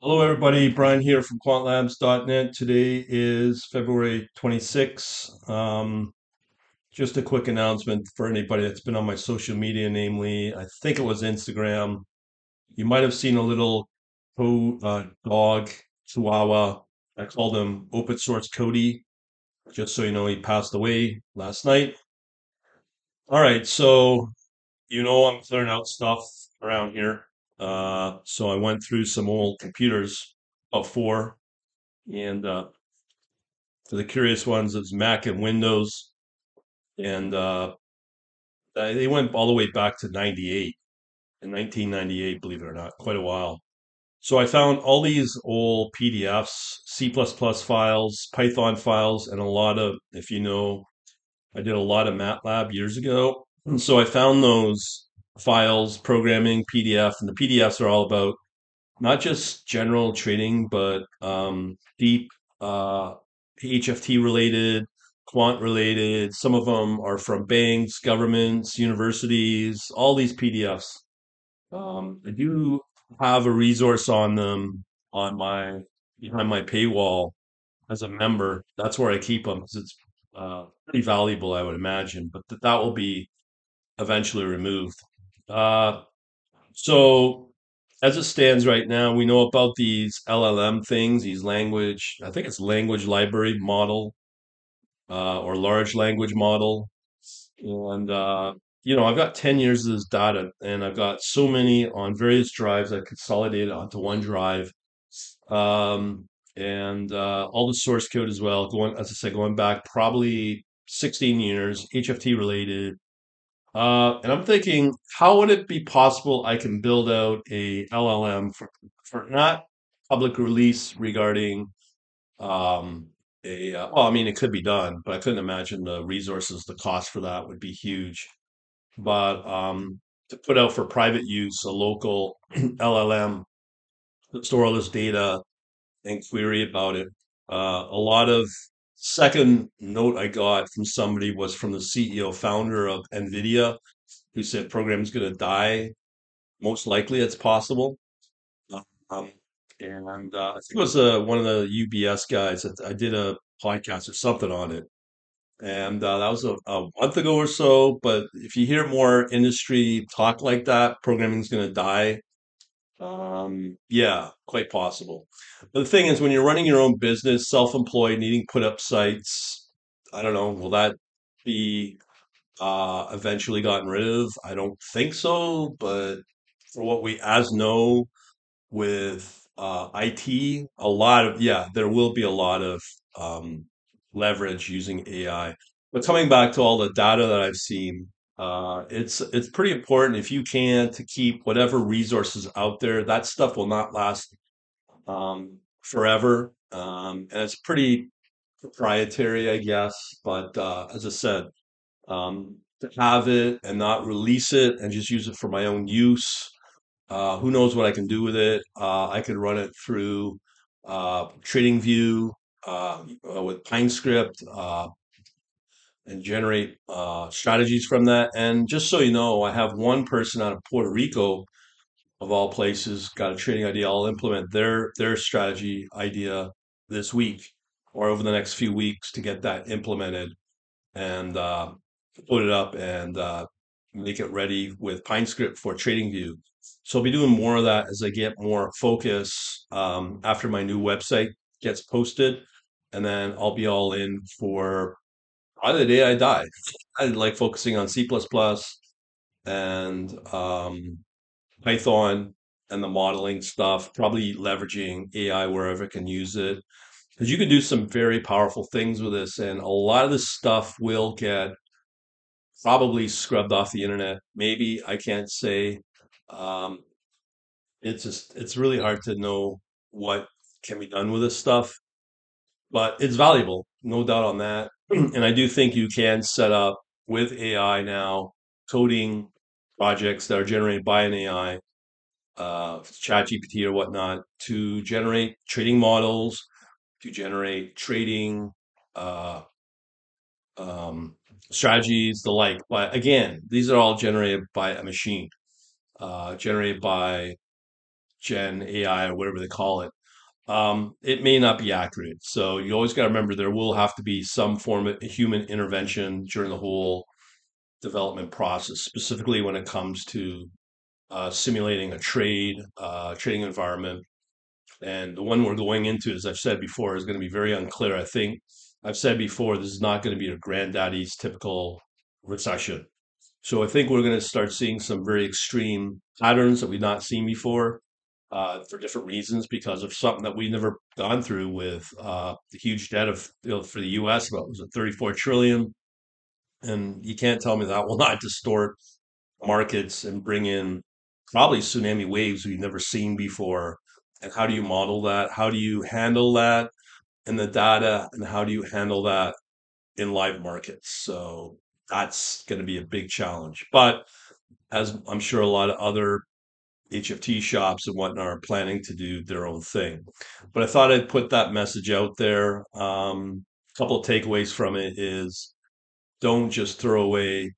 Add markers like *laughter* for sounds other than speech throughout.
Hello, everybody. Brian here from quantlabs.net. Today is February 26th. Um, just a quick announcement for anybody that's been on my social media, namely, I think it was Instagram. You might have seen a little co uh, dog, Chihuahua. I called him Open Source Cody, just so you know, he passed away last night. All right, so you know I'm clearing out stuff around here. Uh, so I went through some old computers, about four, and uh, For the curious ones, it's Mac and Windows, and uh, they went all the way back to 98, in 1998, believe it or not, quite a while. So I found all these old PDFs, C++ files, Python files, and a lot of, if you know, I did a lot of MATLAB years ago. And so I found those files, programming, PDF, and the PDFs are all about not just general trading, but um, deep uh, HFT related, quant related. Some of them are from banks, governments, universities, all these PDFs. Um, I do have a resource on them on my behind my paywall as a member. That's where I keep them because it's uh, pretty valuable, I would imagine. But th- that will be eventually removed. Uh, so as it stands right now, we know about these LLM things, these language, I think it's language library model uh, or large language model. And, uh, you know, I've got 10 years of this data and I've got so many on various drives. I consolidated onto one drive. Um, and uh, all the source code as well, going, as I said, going back probably 16 years, HFT related. Uh, and I'm thinking, how would it be possible I can build out a LLM for, for not public release regarding um, a uh, well, I mean, it could be done, but I couldn't imagine the resources, the cost for that would be huge. But um, to put out for private use, a local *clears throat* LLM to store all this data and query about it. Uh, a lot of second note I got from somebody was from the CEO founder of NVIDIA, who said programming's going to die. Most likely, it's possible. Um, and uh, I think it was uh, one of the UBS guys that I did a podcast or something on it. And uh, that was a, a month ago or so. But if you hear more industry talk like that, programming's going to die. Um, yeah, quite possible. But the thing is, when you're running your own business, self-employed, needing put up sites, I don't know, will that be uh, eventually gotten rid of? I don't think so. But for what we as know with uh, IT, a lot of, yeah, there will be a lot of um, leverage using AI. But coming back to all the data that I've seen, uh, it's it's pretty important if you can to keep whatever resources out there. That stuff will not last um, forever, um, and it's pretty proprietary, I guess. But uh, as I said, um, to have it and not release it and just use it for my own use uh, who knows what I can do with it? Uh, I could run it through uh, TradingView uh, with PineScript and generate uh, strategies from that. And just so you know, I have one person out of Puerto Rico, of all places, got a trading idea. I'll implement their their strategy idea this week or over the next few weeks to get that implemented and uh, put it up and uh, make it ready with PineScript for TradingView. So I'll be doing more of that as I get more focus um, after my new website gets posted, and then I'll be all in for probably the day I die. *laughs* I like focusing on C++ and um, Python and the modeling stuff, probably leveraging AI wherever I can use it. Because you can do some very powerful things with this, and a lot of this stuff will get probably scrubbed off the internet. Maybe I can't say. Um, it's just it's really hard to know what can be done with this stuff, but it's valuable, no doubt on that. *clears throat* And I do think you can set up with AI now coding projects that are generated by an AI, uh, ChatGPT or whatnot, to generate trading models, to generate trading uh, um, strategies, the like. But again, these are all generated by a machine, uh, generated by gen AI or whatever they call it, um, it may not be accurate. So you always got to remember there will have to be some form of human intervention during the whole development process, specifically when it comes to uh, simulating a trade, uh, trading environment. And the one we're going into, as I've said before, is going to be very unclear. I think I've said before, this is not going to be a granddaddy's typical recession. So I think we're going to start seeing some very extreme patterns that we've not seen before uh, for different reasons because of something that we've never gone through with uh, the huge debt of you know, for the U.S. What was it 34 trillion, and you can't tell me that will *laughs* not distort markets and bring in probably tsunami waves we've never seen before. And how do you model that? How do you handle that in the data? And how do you handle that in live markets? So that's going to be a big challenge. But as I'm sure a lot of other HFT shops and whatnot are planning to do their own thing. But I thought I'd put that message out there. Um, a couple of takeaways from it is don't just throw away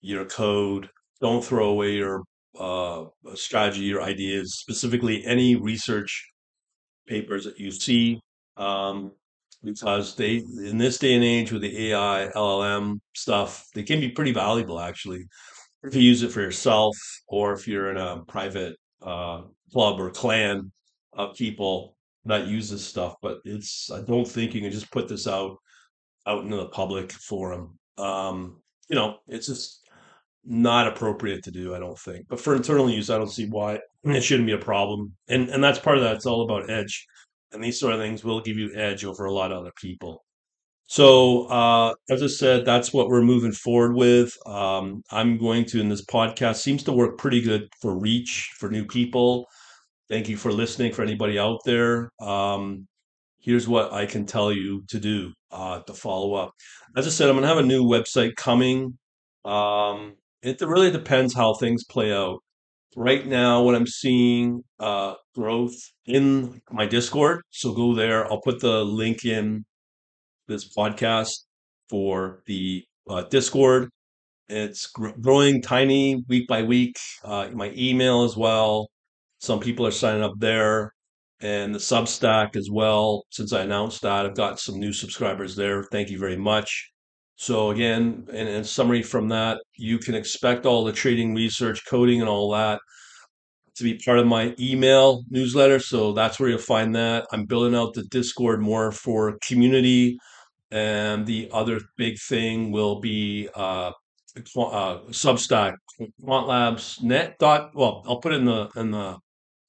your code. Don't throw away your uh, strategy your ideas, specifically any research papers that you see, um, because they, in this day and age with the AI, LLM stuff, they can be pretty valuable actually. If you use it for yourself or if you're in a private uh, club or clan of people that use this stuff, but it's, I don't think you can just put this out out into the public forum. Um, you know, it's just not appropriate to do, I don't think. But for internal use, I don't see why it shouldn't be a problem. And and that's part of that. It's all about edge. And these sort of things will give you edge over a lot of other people. So uh, as I said, that's what we're moving forward with. Um, I'm going to, in this podcast, seems to work pretty good for reach for new people. Thank you for listening. For anybody out there, um, here's what I can tell you to do uh, to follow up. As I said, I'm going to have a new website coming. Um, it really depends how things play out. Right now, what I'm seeing uh, growth in my Discord. So go there. I'll put the link in this podcast for the uh, Discord. It's gr- growing tiny week by week. Uh, my email as well. Some people are signing up there and the Substack as well. Since I announced that, I've got some new subscribers there. Thank you very much. So again, in, in summary from that, you can expect all the trading research, coding, and all that to be part of my email newsletter. So that's where you'll find that. I'm building out the Discord more for community. And the other big thing will be uh, uh, Substack, Quant net dot. Well, I'll put it in the in the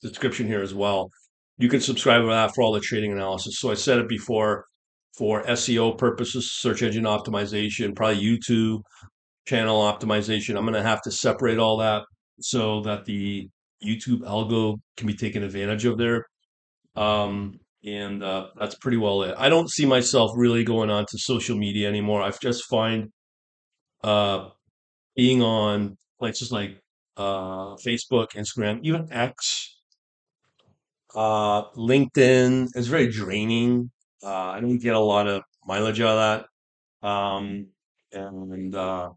description here as well. You can subscribe to that for all the trading analysis. So I said it before for SEO purposes, search engine optimization, probably YouTube channel optimization. I'm going to have to separate all that so that the YouTube algo can be taken advantage of there. Um, and uh, that's pretty well it. I don't see myself really going on to social media anymore. I've just find uh, being on places like uh, Facebook, Instagram, even X, uh, LinkedIn is very draining. Uh, I don't get a lot of mileage out of that. Um, and uh,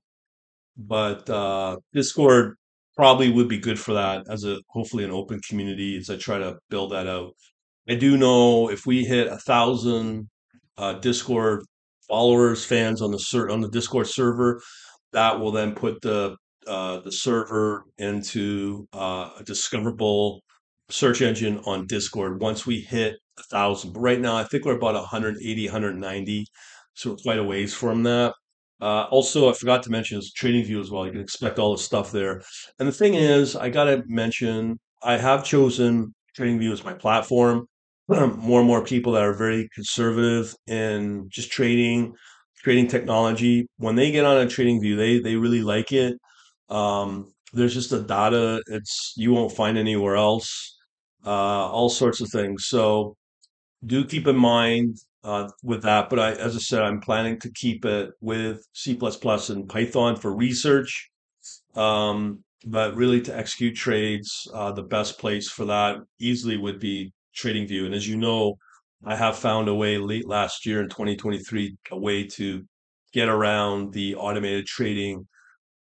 but Discord probably would be good for that as a hopefully an open community as I try to build that out. I do know if we hit a thousand uh, Discord followers, fans on the ser- on the Discord server, that will then put the uh, the server into uh, a discoverable search engine on Discord once we hit a thousand. But right now, I think we're about 180, 190, so quite a ways from that. Uh, also, I forgot to mention is TradingView as well. You can expect all the stuff there. And the thing is, I got to mention, I have chosen TradingView as my platform. *clears throat* more and more people that are very conservative in just trading, trading technology. When they get on a TradingView, they they really like it. Um, there's just the data it's you won't find anywhere else. Uh, all sorts of things. So do keep in mind uh, with that. But I, as I said, I'm planning to keep it with C++ and Python for research. Um, but really to execute trades, uh, the best place for that easily would be TradingView. And as you know, I have found a way late last year in 2023, a way to get around the automated trading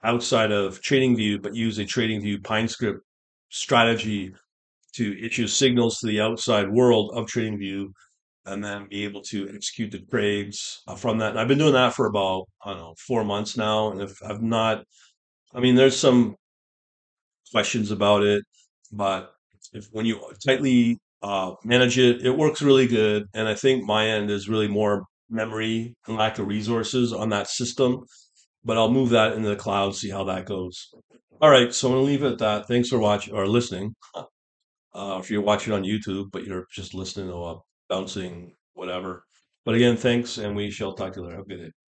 outside of TradingView, but use a TradingView PineScript strategy to issue signals to the outside world of TradingView and then be able to execute the trades uh, from that. And I've been doing that for about, I don't know, four months now. And if I've not, I mean, there's some questions about it, but if when you tightly uh, manage it, it works really good. And I think my end is really more memory and lack of resources on that system. But I'll move that into the cloud, see how that goes. All right, so I'm gonna leave it at that. Thanks for watching or listening. *laughs* Uh, if you're watching on YouTube, but you're just listening to a bouncing whatever. But again, thanks, and we shall talk to you later. Have a good day.